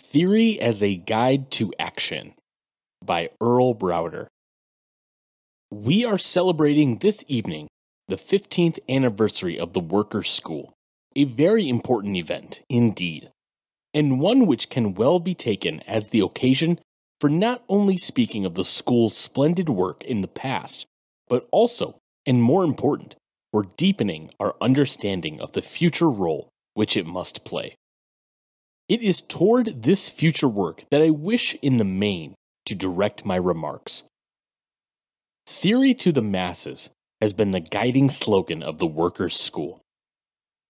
Theory as a Guide to Action by Earl Browder. We are celebrating this evening the 15th anniversary of the Workers' School, a very important event indeed, and one which can well be taken as the occasion for not only speaking of the school's splendid work in the past, but also, and more important, for deepening our understanding of the future role which it must play. It is toward this future work that I wish in the main to direct my remarks. Theory to the masses has been the guiding slogan of the Workers' School.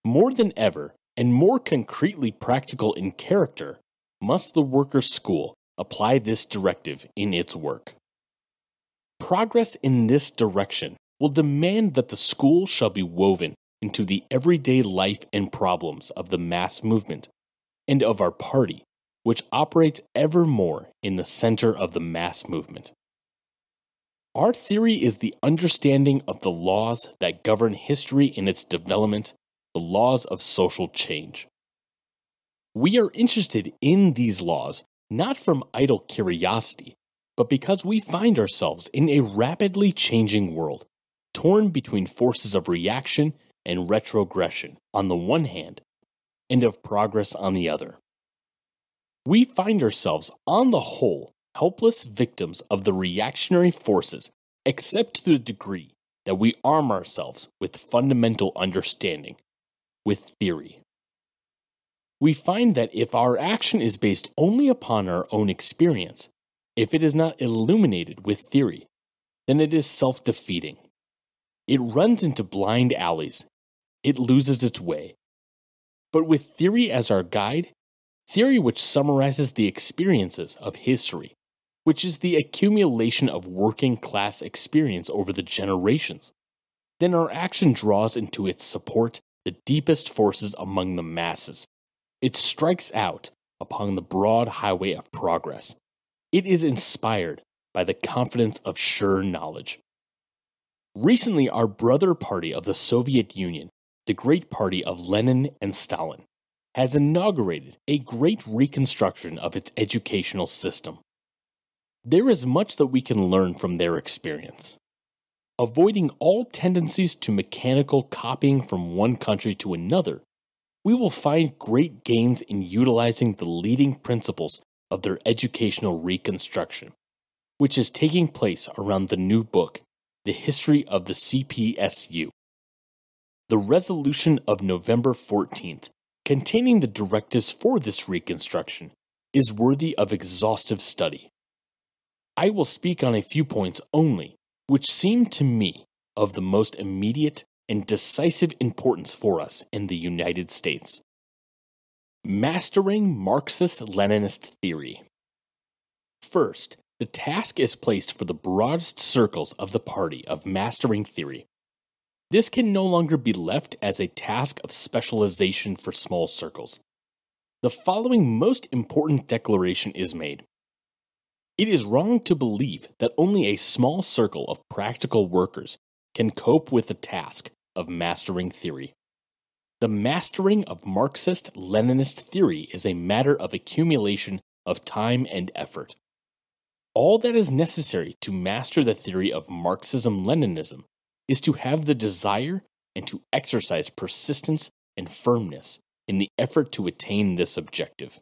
More than ever, and more concretely practical in character, must the Workers' School apply this directive in its work. Progress in this direction will demand that the school shall be woven into the everyday life and problems of the mass movement and of our party, which operates ever more in the center of the mass movement. Our theory is the understanding of the laws that govern history in its development, the laws of social change. We are interested in these laws not from idle curiosity, but because we find ourselves in a rapidly changing world, torn between forces of reaction and retrogression on the one hand, and of progress on the other. We find ourselves, on the whole, helpless victims of the reactionary forces, except to the degree that we arm ourselves with fundamental understanding, with theory. We find that if our action is based only upon our own experience, if it is not illuminated with theory, then it is self defeating. It runs into blind alleys, it loses its way, but with theory as our guide, theory which summarizes the experiences of history, which is the accumulation of working class experience over the generations, then our action draws into its support the deepest forces among the masses. It strikes out upon the broad highway of progress. It is inspired by the confidence of sure knowledge. Recently, our brother party of the Soviet Union the great party of Lenin and Stalin, has inaugurated a great reconstruction of its educational system. There is much that we can learn from their experience. Avoiding all tendencies to mechanical copying from one country to another, we will find great gains in utilizing the leading principles of their educational reconstruction, which is taking place around the new book, The History of the CPSU. The resolution of November 14th, containing the directives for this reconstruction, is worthy of exhaustive study. I will speak on a few points only, which seem to me of the most immediate and decisive importance for us in the United States. Mastering Marxist Leninist Theory. First, the task is placed for the broadest circles of the party of mastering theory this can no longer be left as a task of specialization for small circles. The following most important declaration is made. It is wrong to believe that only a small circle of practical workers can cope with the task of mastering theory. The mastering of Marxist Leninist theory is a matter of accumulation of time and effort. All that is necessary to master the theory of Marxism Leninism is to have the desire and to exercise persistence and firmness in the effort to attain this objective.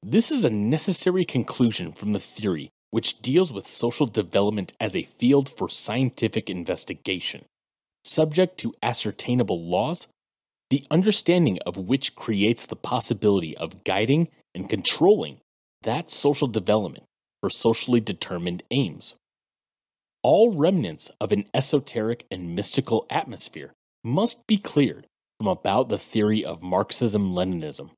This is a necessary conclusion from the theory which deals with social development as a field for scientific investigation, subject to ascertainable laws, the understanding of which creates the possibility of guiding and controlling that social development for socially determined aims all remnants of an esoteric and mystical atmosphere must be cleared from about the theory of Marxism Leninism.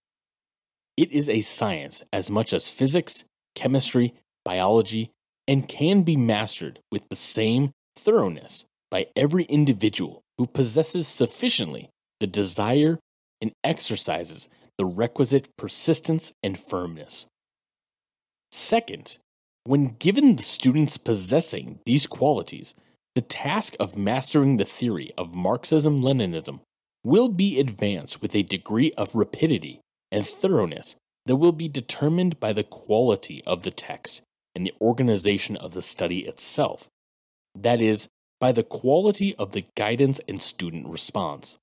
It is a science as much as physics, chemistry, biology, and can be mastered with the same thoroughness by every individual who possesses sufficiently the desire and exercises the requisite persistence and firmness. Second, when given the students possessing these qualities, the task of mastering the theory of Marxism Leninism will be advanced with a degree of rapidity and thoroughness that will be determined by the quality of the text and the organization of the study itself. That is, by the quality of the guidance and student response.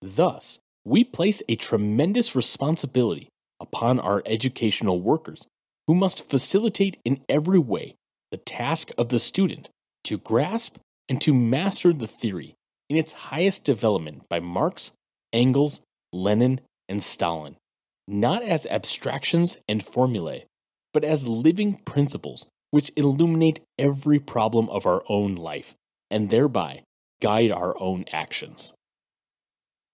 Thus, we place a tremendous responsibility upon our educational workers who must facilitate in every way the task of the student to grasp and to master the theory in its highest development by Marx, Engels, Lenin, and Stalin, not as abstractions and formulae, but as living principles which illuminate every problem of our own life and thereby guide our own actions.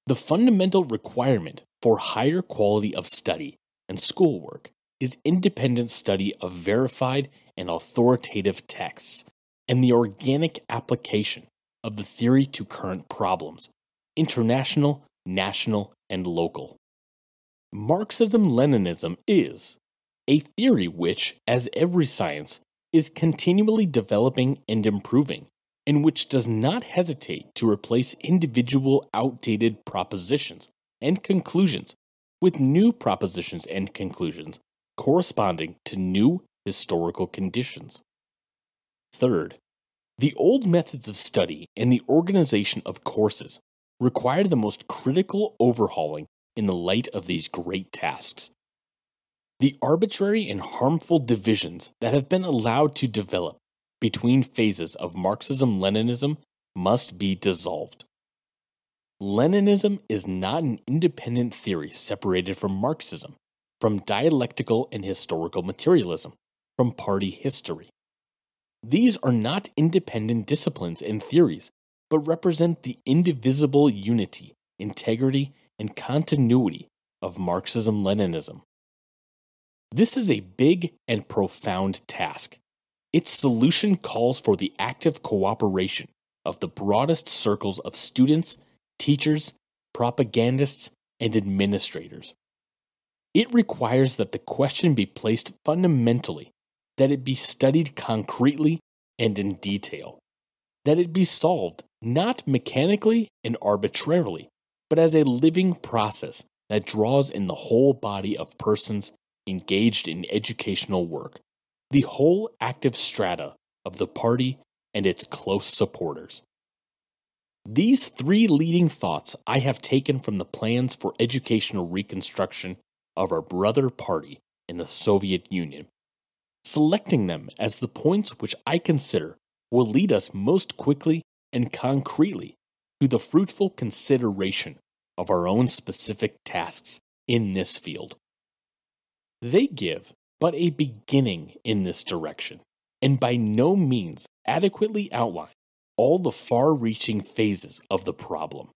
The fundamental requirement for higher quality of study and schoolwork is independent study of verified and authoritative texts and the organic application of the theory to current problems, international, national, and local. Marxism Leninism is a theory which, as every science, is continually developing and improving, and which does not hesitate to replace individual outdated propositions and conclusions with new propositions and conclusions corresponding to new historical conditions. Third, the old methods of study and the organization of courses require the most critical overhauling in the light of these great tasks. The arbitrary and harmful divisions that have been allowed to develop between phases of Marxism Leninism must be dissolved. Leninism is not an independent theory separated from Marxism, from dialectical and historical materialism, from party history. These are not independent disciplines and theories, but represent the indivisible unity, integrity, and continuity of Marxism Leninism. This is a big and profound task. Its solution calls for the active cooperation of the broadest circles of students, teachers, propagandists, and administrators. It requires that the question be placed fundamentally that it be studied concretely and in detail, that it be solved not mechanically and arbitrarily, but as a living process that draws in the whole body of persons engaged in educational work, the whole active strata of the party and its close supporters. These three leading thoughts I have taken from the plans for educational reconstruction of our brother party in the Soviet Union selecting them as the points which I consider will lead us most quickly and concretely to the fruitful consideration of our own specific tasks in this field. They give but a beginning in this direction, and by no means adequately outline all the far reaching phases of the problem.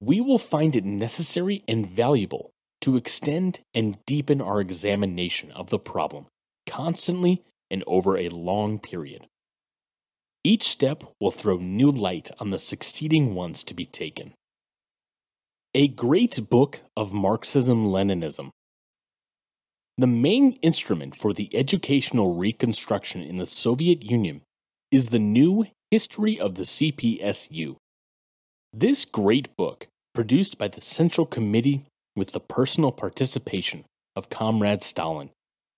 We will find it necessary and valuable to extend and deepen our examination of the problem constantly and over a long period. Each step will throw new light on the succeeding ones to be taken. A great book of Marxism Leninism. The main instrument for the educational reconstruction in the Soviet Union is the new History of the CPSU. This great book, produced by the Central Committee with the personal participation of Comrade Stalin,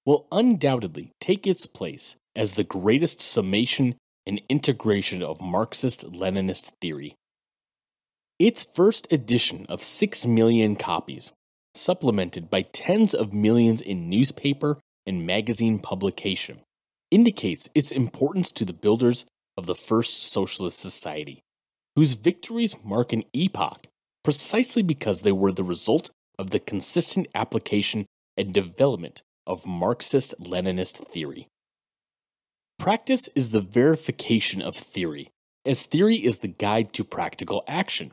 will undoubtedly take its place as the greatest summation and integration of Marxist Leninist theory. Its first edition of 6 million copies, supplemented by tens of millions in newspaper and magazine publication, indicates its importance to the builders of the first socialist society, whose victories mark an epoch precisely because they were the result of the consistent application and development of Marxist Leninist theory. Practice is the verification of theory, as theory is the guide to practical action.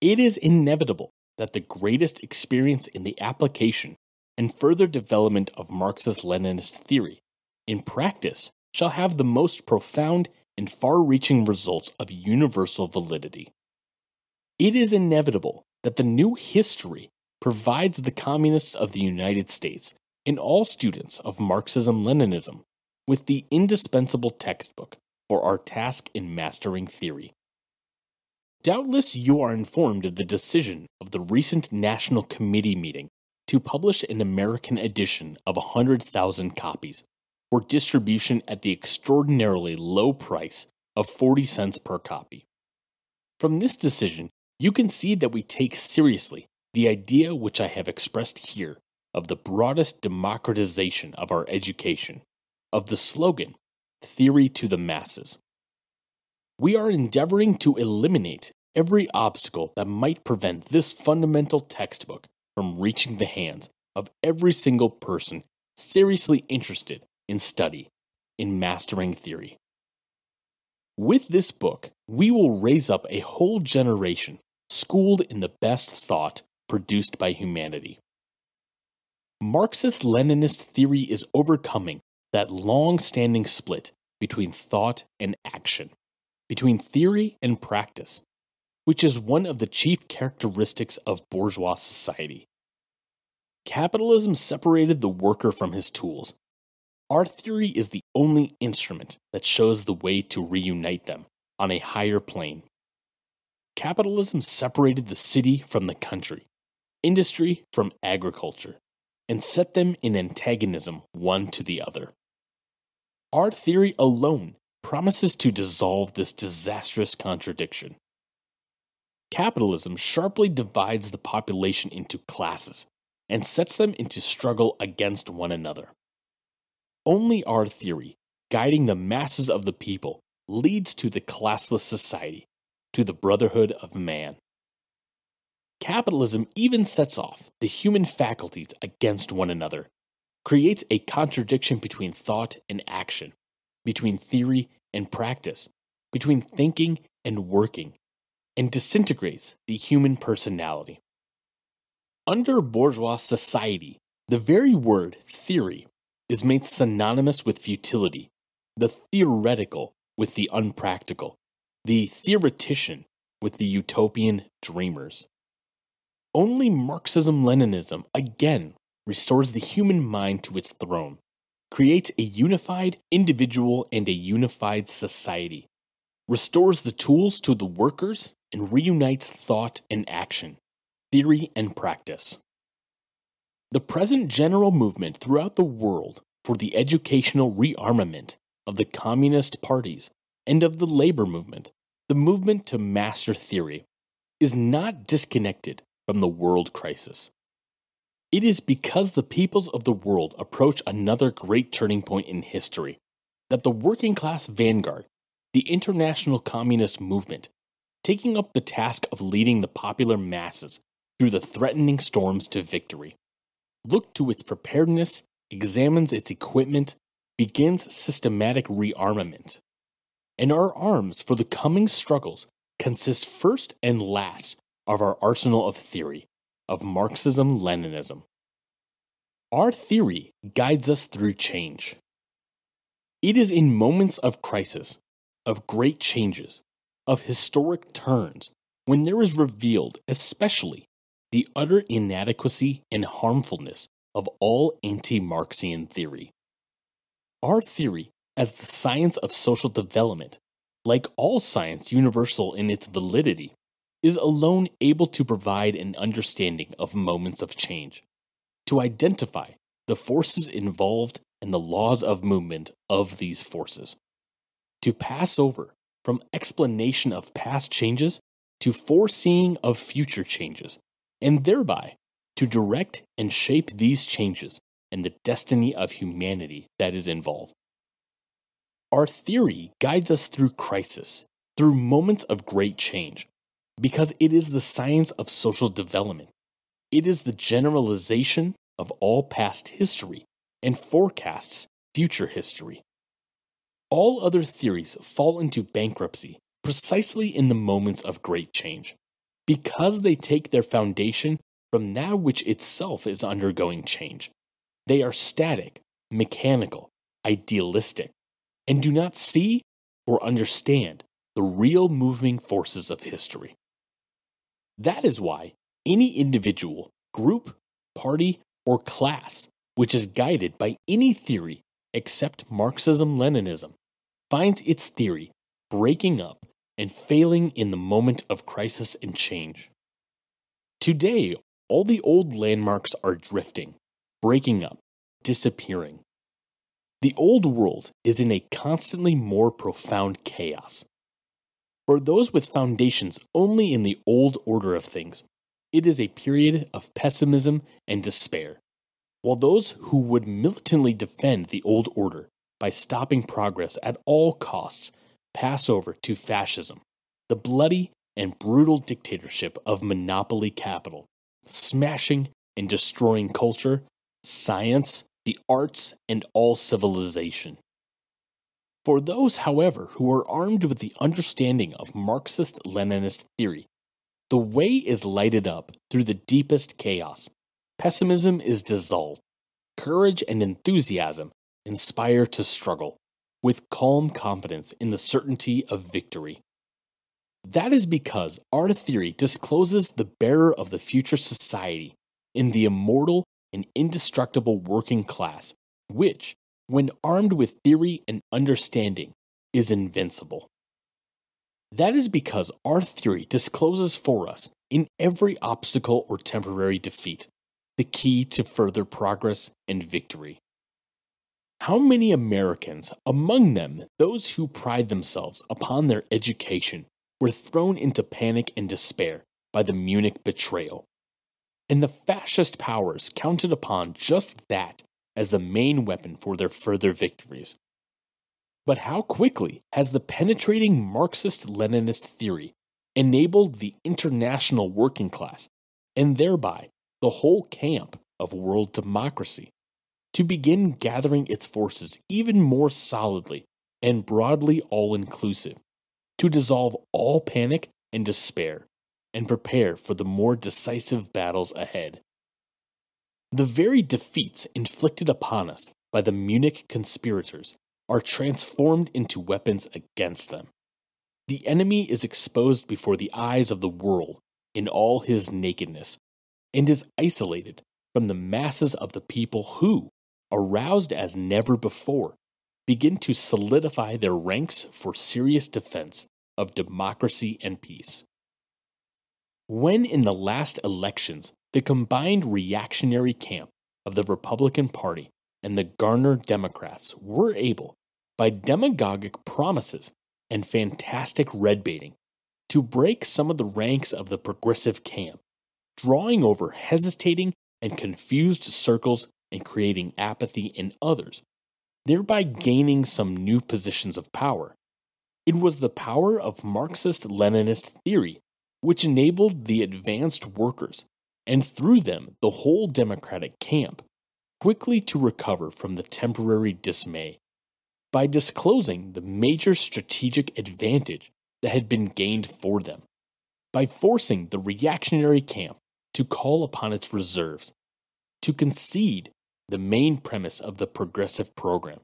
It is inevitable that the greatest experience in the application and further development of Marxist Leninist theory in practice shall have the most profound and far reaching results of universal validity. It is inevitable that the new history provides the communists of the United States and all students of Marxism Leninism with the indispensable textbook for our task in mastering theory. Doubtless you are informed of the decision of the recent National Committee meeting to publish an American edition of 100,000 copies for distribution at the extraordinarily low price of 40 cents per copy. From this decision, you can see that we take seriously the idea which I have expressed here of the broadest democratization of our education, of the slogan, Theory to the Masses. We are endeavoring to eliminate every obstacle that might prevent this fundamental textbook from reaching the hands of every single person seriously interested in study, in mastering theory. With this book, we will raise up a whole generation schooled in the best thought produced by humanity. Marxist Leninist theory is overcoming that long standing split between thought and action, between theory and practice, which is one of the chief characteristics of bourgeois society. Capitalism separated the worker from his tools. Our theory is the only instrument that shows the way to reunite them on a higher plane. Capitalism separated the city from the country, industry from agriculture, and set them in antagonism one to the other. Our theory alone promises to dissolve this disastrous contradiction. Capitalism sharply divides the population into classes and sets them into struggle against one another. Only our theory, guiding the masses of the people, leads to the classless society, to the brotherhood of man. Capitalism even sets off the human faculties against one another, creates a contradiction between thought and action, between theory and practice, between thinking and working, and disintegrates the human personality. Under bourgeois society, the very word theory is made synonymous with futility, the theoretical with the unpractical, the theoretician with the utopian dreamers. Only Marxism Leninism again restores the human mind to its throne, creates a unified individual and a unified society, restores the tools to the workers, and reunites thought and action theory, and practice. The present general movement throughout the world for the educational rearmament of the communist parties and of the labor movement, the movement to master theory, is not disconnected from the world crisis. It is because the peoples of the world approach another great turning point in history that the working class vanguard, the international communist movement, taking up the task of leading the popular masses through the threatening storms to victory. Look to its preparedness, examines its equipment, begins systematic rearmament. And our arms for the coming struggles consist first and last of our arsenal of theory, of Marxism Leninism. Our theory guides us through change. It is in moments of crisis, of great changes, of historic turns, when there is revealed, especially the utter inadequacy and harmfulness of all anti Marxian theory. Our theory, as the science of social development, like all science universal in its validity, is alone able to provide an understanding of moments of change, to identify the forces involved and the laws of movement of these forces, to pass over from explanation of past changes to foreseeing of future changes and thereby to direct and shape these changes and the destiny of humanity that is involved. Our theory guides us through crisis, through moments of great change, because it is the science of social development. It is the generalization of all past history and forecasts future history. All other theories fall into bankruptcy precisely in the moments of great change because they take their foundation from that which itself is undergoing change. They are static, mechanical, idealistic, and do not see or understand the real moving forces of history. That is why any individual, group, party, or class which is guided by any theory except Marxism Leninism finds its theory breaking up and failing in the moment of crisis and change. Today, all the old landmarks are drifting, breaking up, disappearing. The old world is in a constantly more profound chaos. For those with foundations only in the old order of things, it is a period of pessimism and despair, while those who would militantly defend the old order by stopping progress at all costs pass over to fascism, the bloody and brutal dictatorship of monopoly capital, smashing and destroying culture, science, the arts, and all civilization. For those, however, who are armed with the understanding of Marxist Leninist theory, the way is lighted up through the deepest chaos. Pessimism is dissolved. Courage and enthusiasm inspire to struggle, with calm confidence in the certainty of victory. That is because our theory discloses the bearer of the future society in the immortal and indestructible working class, which, when armed with theory and understanding, is invincible. That is because our theory discloses for us, in every obstacle or temporary defeat, the key to further progress and victory. How many Americans, among them those who pride themselves upon their education, were thrown into panic and despair by the Munich betrayal? And the fascist powers counted upon just that as the main weapon for their further victories. But how quickly has the penetrating Marxist Leninist theory enabled the international working class, and thereby the whole camp of world democracy, to begin gathering its forces even more solidly and broadly all inclusive, to dissolve all panic and despair, and prepare for the more decisive battles ahead. The very defeats inflicted upon us by the Munich conspirators are transformed into weapons against them. The enemy is exposed before the eyes of the world in all his nakedness and is isolated from the masses of the people who, aroused as never before, begin to solidify their ranks for serious defense of democracy and peace. When in the last elections the combined reactionary camp of the Republican Party and the Garner Democrats were able by demagogic promises and fantastic red baiting to break some of the ranks of the progressive camp, drawing over hesitating and confused circles and creating apathy in others, thereby gaining some new positions of power. It was the power of Marxist Leninist theory which enabled the advanced workers, and through them the whole democratic camp, quickly to recover from the temporary dismay by disclosing the major strategic advantage that had been gained for them, by forcing the reactionary camp to call upon its reserves, to concede the main premise of the progressive program,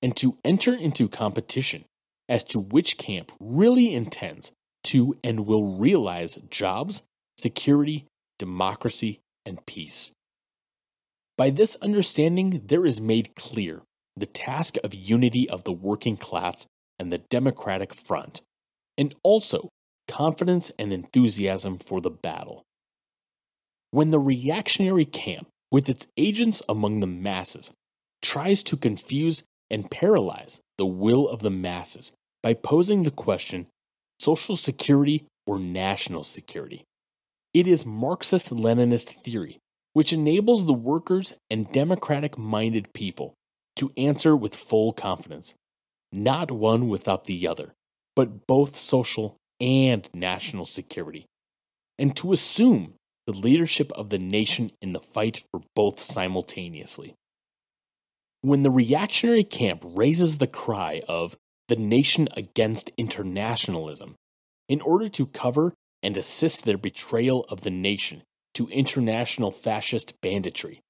and to enter into competition as to which camp really intends to and will realize jobs, security, democracy, and peace. By this understanding, there is made clear the task of unity of the working class and the Democratic Front, and also confidence and enthusiasm for the battle. When the reactionary camp, with its agents among the masses, tries to confuse and paralyze the will of the masses by posing the question social security or national security, it is Marxist Leninist theory which enables the workers and democratic minded people to answer with full confidence, not one without the other, but both social and national security, and to assume the leadership of the nation in the fight for both simultaneously. When the reactionary camp raises the cry of the nation against internationalism in order to cover and assist their betrayal of the nation to international fascist banditry,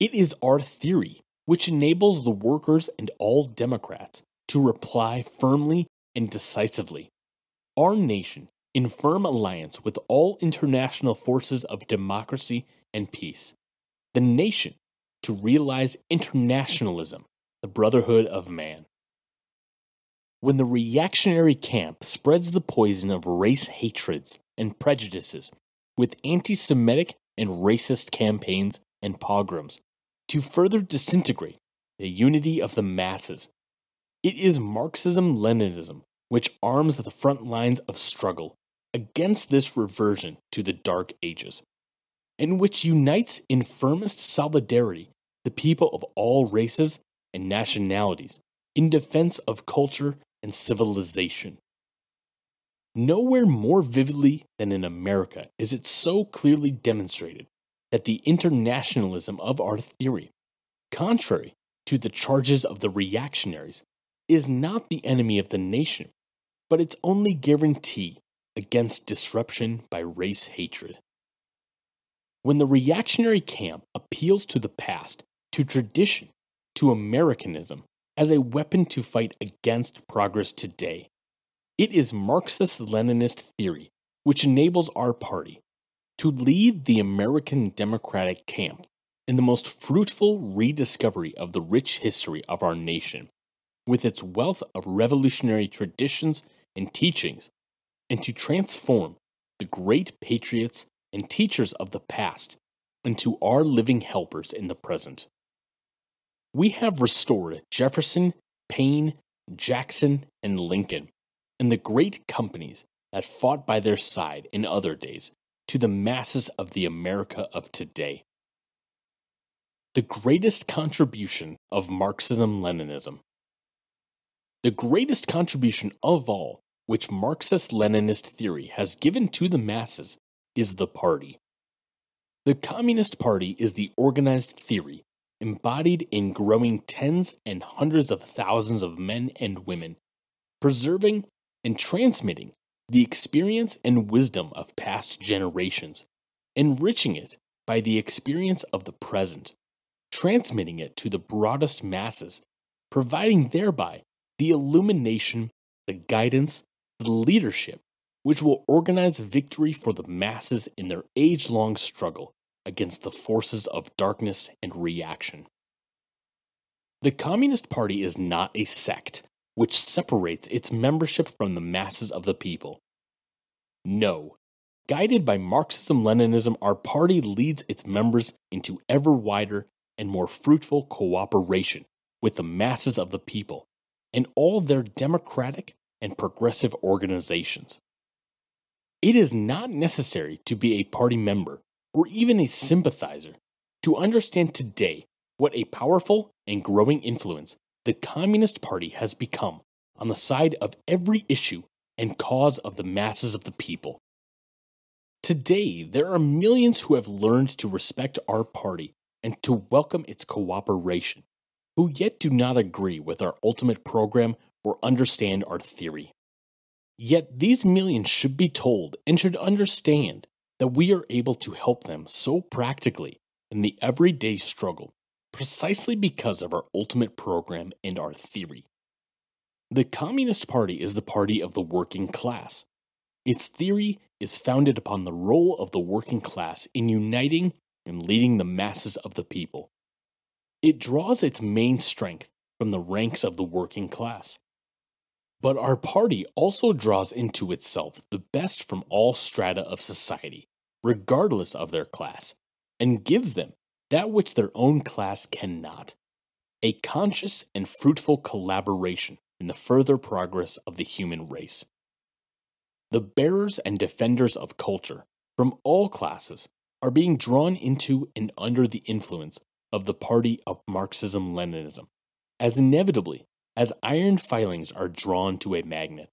it is our theory which enables the workers and all Democrats to reply firmly and decisively. Our nation, in firm alliance with all international forces of democracy and peace. The nation to realize internationalism, the brotherhood of man. When the reactionary camp spreads the poison of race hatreds and prejudices with anti Semitic and racist campaigns and pogroms to further disintegrate the unity of the masses. It is Marxism Leninism which arms the front lines of struggle against this reversion to the Dark Ages, and which unites in firmest solidarity the people of all races and nationalities in defense of culture and civilization. Nowhere more vividly than in America is it so clearly demonstrated that the internationalism of our theory, contrary to the charges of the reactionaries, is not the enemy of the nation, but its only guarantee against disruption by race hatred. When the reactionary camp appeals to the past, to tradition, to Americanism as a weapon to fight against progress today, it is Marxist Leninist theory which enables our party to lead the American Democratic camp in the most fruitful rediscovery of the rich history of our nation, with its wealth of revolutionary traditions and teachings, and to transform the great patriots and teachers of the past into our living helpers in the present. We have restored Jefferson, Paine, Jackson, and Lincoln, and the great companies that fought by their side in other days to the masses of the America of today. The greatest contribution of Marxism Leninism. The greatest contribution of all which Marxist Leninist theory has given to the masses is the party. The Communist Party is the organized theory embodied in growing tens and hundreds of thousands of men and women, preserving and transmitting the experience and wisdom of past generations, enriching it by the experience of the present, transmitting it to the broadest masses, providing thereby the illumination, the guidance, the leadership, which will organize victory for the masses in their age long struggle against the forces of darkness and reaction. The Communist Party is not a sect which separates its membership from the masses of the people. No. Guided by Marxism Leninism, our party leads its members into ever wider and more fruitful cooperation with the masses of the people and all their democratic and progressive organizations. It is not necessary to be a party member or even a sympathizer to understand today what a powerful and growing influence the Communist Party has become on the side of every issue and cause of the masses of the people. Today, there are millions who have learned to respect our party and to welcome its cooperation, who yet do not agree with our ultimate program or understand our theory. Yet these millions should be told and should understand that we are able to help them so practically in the everyday struggle precisely because of our ultimate program and our theory. The Communist Party is the party of the working class. Its theory is founded upon the role of the working class in uniting and leading the masses of the people. It draws its main strength from the ranks of the working class. But our party also draws into itself the best from all strata of society, regardless of their class, and gives them that which their own class cannot a conscious and fruitful collaboration in the further progress of the human race. The bearers and defenders of culture from all classes are being drawn into and under the influence of the party of Marxism Leninism, as inevitably as iron filings are drawn to a magnet.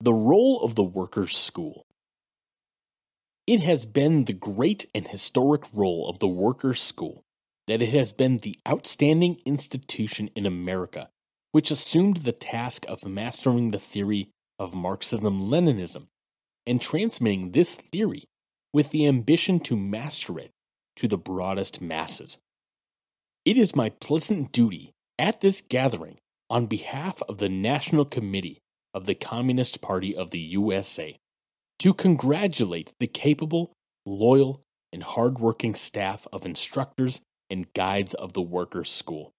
The role of the workers' school. It has been the great and historic role of the workers' school that it has been the outstanding institution in America which assumed the task of mastering the theory of Marxism Leninism and transmitting this theory with the ambition to master it to the broadest masses. It is my pleasant duty at this gathering on behalf of the National Committee of the Communist Party of the USA to congratulate the capable, loyal, and hardworking staff of instructors and guides of the Workers' School,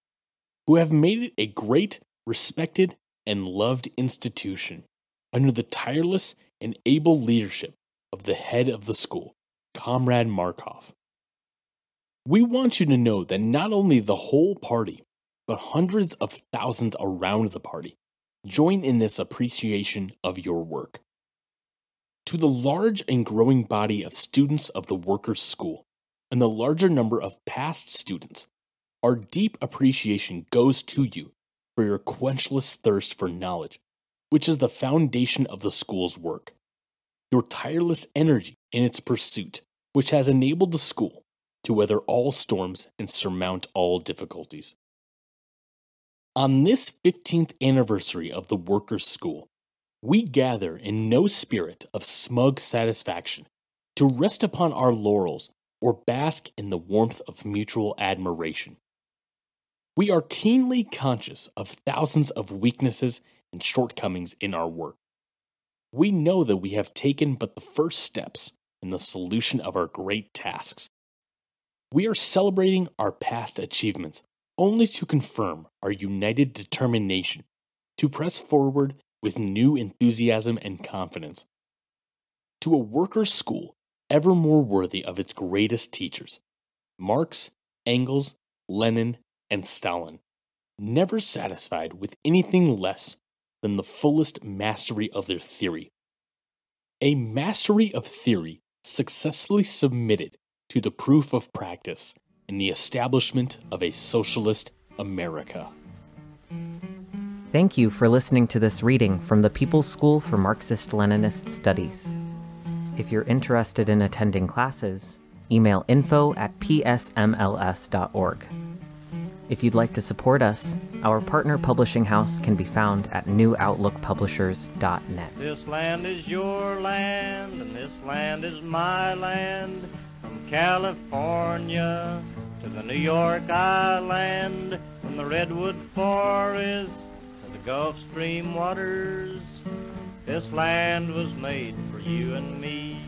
who have made it a great, respected, and loved institution under the tireless and able leadership of the head of the school, Comrade Markoff. We want you to know that not only the whole party, but hundreds of thousands around the party join in this appreciation of your work. To the large and growing body of students of the Workers' School and the larger number of past students, our deep appreciation goes to you for your quenchless thirst for knowledge, which is the foundation of the school's work. Your tireless energy in its pursuit, which has enabled the school to weather all storms and surmount all difficulties. On this 15th anniversary of the Workers' School, we gather in no spirit of smug satisfaction to rest upon our laurels or bask in the warmth of mutual admiration. We are keenly conscious of thousands of weaknesses and shortcomings in our work. We know that we have taken but the first steps in the solution of our great tasks. We are celebrating our past achievements only to confirm our united determination to press forward with new enthusiasm and confidence. To a workers' school ever more worthy of its greatest teachers Marx, Engels, Lenin, and Stalin, never satisfied with anything less than the fullest mastery of their theory. A mastery of theory successfully submitted to the proof of practice in the establishment of a socialist America. Thank you for listening to this reading from the People's School for Marxist Leninist Studies. If you're interested in attending classes, email info at psmls.org. If you'd like to support us, our partner publishing house can be found at newoutlookpublishers.net. This land is your land, and this land is my land. From California to the New York Island, from the Redwood Forest Gulf Stream waters, this land was made for you and me.